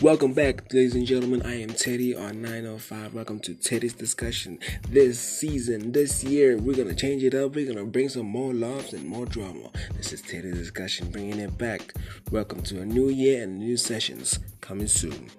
Welcome back, ladies and gentlemen. I am Teddy on 905. Welcome to Teddy's Discussion. This season, this year, we're gonna change it up. We're gonna bring some more laughs and more drama. This is Teddy's Discussion, bringing it back. Welcome to a new year and new sessions coming soon.